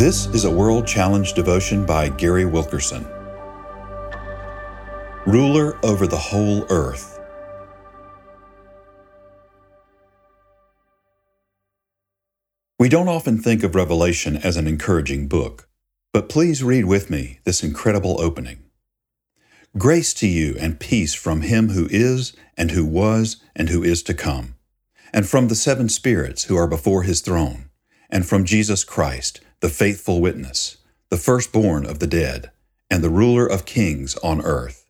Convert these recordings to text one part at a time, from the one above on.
This is a World Challenge devotion by Gary Wilkerson. Ruler over the whole earth. We don't often think of Revelation as an encouraging book, but please read with me this incredible opening. Grace to you and peace from him who is, and who was, and who is to come, and from the seven spirits who are before his throne, and from Jesus Christ the faithful witness, the firstborn of the dead, and the ruler of kings on earth.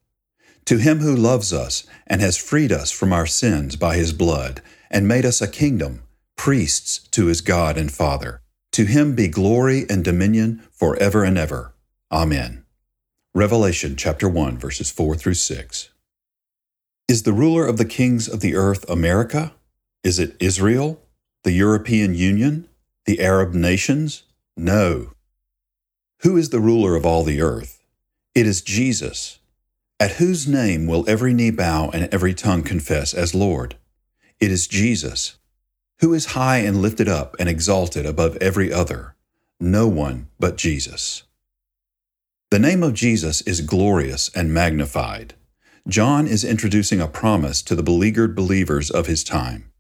To him who loves us and has freed us from our sins by his blood, and made us a kingdom, priests to his God and Father, to him be glory and dominion forever and ever. Amen. Revelation chapter 1 verses 4 through 6. Is the ruler of the kings of the earth America? Is it Israel? The European Union? The Arab nations? No. Who is the ruler of all the earth? It is Jesus, at whose name will every knee bow and every tongue confess as Lord. It is Jesus, who is high and lifted up and exalted above every other, no one but Jesus. The name of Jesus is glorious and magnified. John is introducing a promise to the beleaguered believers of his time.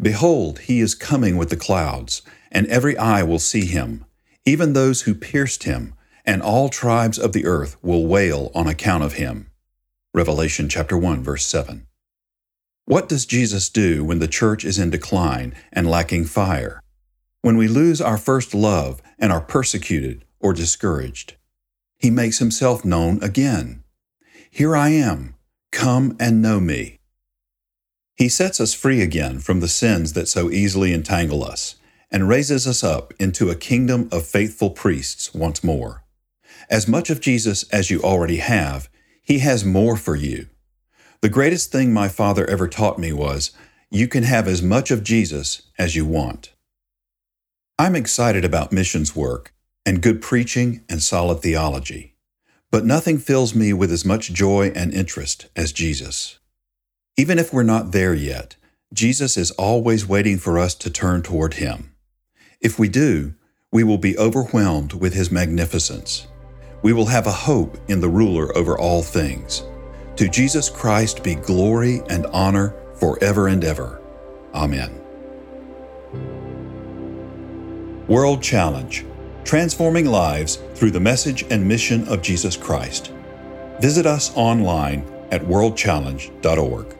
Behold, he is coming with the clouds, and every eye will see him, even those who pierced him, and all tribes of the earth will wail on account of him. Revelation chapter 1 verse 7. What does Jesus do when the church is in decline and lacking fire? When we lose our first love and are persecuted or discouraged? He makes himself known again. Here I am, come and know me. He sets us free again from the sins that so easily entangle us and raises us up into a kingdom of faithful priests once more. As much of Jesus as you already have, He has more for you. The greatest thing my father ever taught me was you can have as much of Jesus as you want. I'm excited about missions work and good preaching and solid theology, but nothing fills me with as much joy and interest as Jesus. Even if we're not there yet, Jesus is always waiting for us to turn toward Him. If we do, we will be overwhelmed with His magnificence. We will have a hope in the ruler over all things. To Jesus Christ be glory and honor forever and ever. Amen. World Challenge Transforming Lives Through the Message and Mission of Jesus Christ. Visit us online at worldchallenge.org.